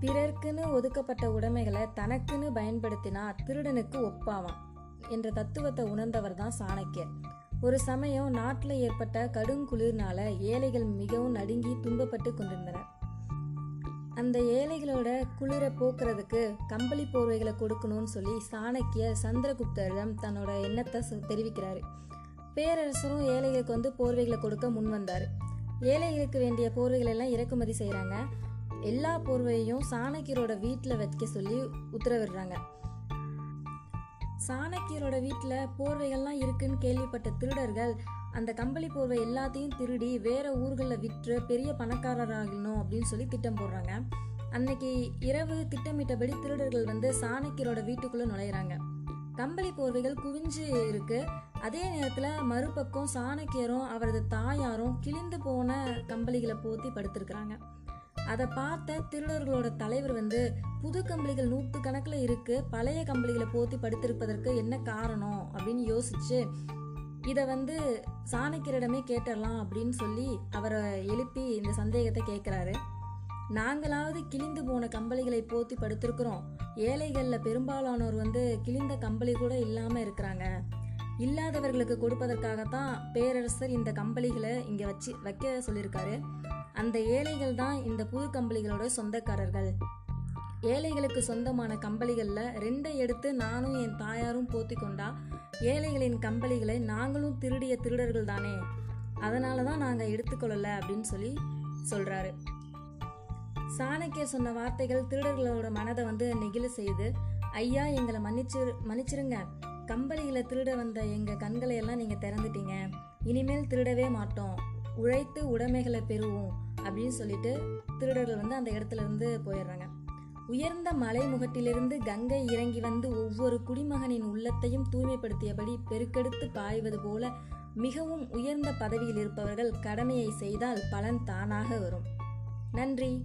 பிறர்க்குன்னு ஒதுக்கப்பட்ட உடைமைகளை தனக்குன்னு பயன்படுத்தினா திருடனுக்கு ஒப்பாவான் என்ற தத்துவத்தை உணர்ந்தவர் தான் சாணக்கியர். ஒரு சமயம் நாட்டில் ஏற்பட்ட கடும் குளிர்னால ஏழைகள் மிகவும் நடுங்கி துன்பப்பட்டு கொண்டிருந்தனர். அந்த ஏழைகளோட குளிரை போக்குறதுக்கு கம்பளி போர்வைகளை கொடுக்கணும்னு சொல்லி சாணக்கியர் சந்திரகுப்தரிடம் தன்னோட எண்ணத்தை தெரிவிக்கிறாரு. பேரரசரும் ஏழைகளுக்கு வந்து போர்வைகளை கொடுக்க முன் வந்தார் ஏழைகளுக்கு வேண்டிய போர்வைகள் எல்லாம் இறக்குமதி செய்கிறாங்க எல்லா போர்வையையும் சாணக்கியரோட வீட்டில் வைக்க சொல்லி உத்தரவிடுறாங்க. சாணக்கியரோட வீட்டில் போர்வைகள்லாம் இருக்குன்னு கேள்விப்பட்ட திருடர்கள் அந்த கம்பளி போர்வை எல்லாத்தையும் திருடி வேற ஊர்களில் விற்று பெரிய பணக்காரராகணும் அப்படின்னு சொல்லி திட்டம் போடுறாங்க. அன்னைக்கு இரவு திட்டமிட்டபடி திருடர்கள் வந்து சாணக்கியரோட வீட்டுக்குள்ளே நுழையிறாங்க. கம்பளி போர்வைகள் குவிஞ்சு இருக்கு. அதே நேரத்தில் மறுபக்கம் சாணக்கியரும் அவரது தாயாரும் கிழிந்து போன கம்பளிகளை போத்தி படுத்திருக்கிறாங்க. அதை பார்த்த திருடர்களோட தலைவர் வந்து புது கம்பளிகள் நூற்று கணக்கில் இருக்கு. பழைய கம்பளிகளை போத்தி படுத்திருப்பதற்கு என்ன காரணம்? அப்படின்னு யோசிச்சு இதை வந்து சாணக்கியரிடமே கேட்டரலாம் அப்படின்னு சொல்லி அவரை எழுப்பி இந்த சந்தேகத்தை கேட்குறாரு. நாங்களாவது கிழிந்து போன கம்பளிகளை போத்தி படுத்திருக்கிறோம். ஏழைகளில் பெரும்பாலானோர் வந்து கிழிந்த கம்பளி கூட இல்லாமல் இருக்கிறாங்க. இல்லாதவர்களுக்கு கொடுப்பதற்காகத்தான் பேரரசர் இந்த கம்பளிகளை இங்கே வச்சு வைக்க சொல்லியிருக்காரு. அந்த ஏழைகள் தான் இந்த புது கம்பளிகளோட சொந்தக்காரர்கள். ஏழைகளுக்கு சொந்தமான கம்பளிகளில் ரெண்டை எடுத்து நானும் என் தாயாரும் போத்தி கொண்டா ஏழைகளின் கம்பளிகளை நாங்களும் திருடிய திருடர்கள் தானே. அதனால தான் நாங்கள் எடுத்துக்கொள்ளலை அப்படின்னு சொல்லி சொல்கிறாரு சாணக்கியர் சொன்ன வார்த்தைகள் திருடர்களோட மனதை வந்து நெகிழ செய்து ஐயா எங்களை மன்னிச்சு மன்னிச்சிருங்க. கம்பளியில் திருட வந்த எங்கள் கண்களை எல்லாம் நீங்கள் திறந்துட்டீங்க. இனிமேல் திருடவே மாட்டோம். உழைத்து உடைமைகளை பெறுவோம் அப்படின்னு சொல்லிட்டு திருடர்கள் வந்து அந்த இடத்துல இருந்து போயிடுறாங்க. உயர்ந்த மலைமுகத்திலிருந்து கங்கை இறங்கி வந்து ஒவ்வொரு குடிமகனின் உள்ளத்தையும் தூய்மைப்படுத்தியபடி பெருக்கெடுத்து பாய்வது போல மிகவும் உயர்ந்த பதவியில் இருப்பவர்கள் கடமையை செய்தால் பலன் தானாக வரும். நன்றி.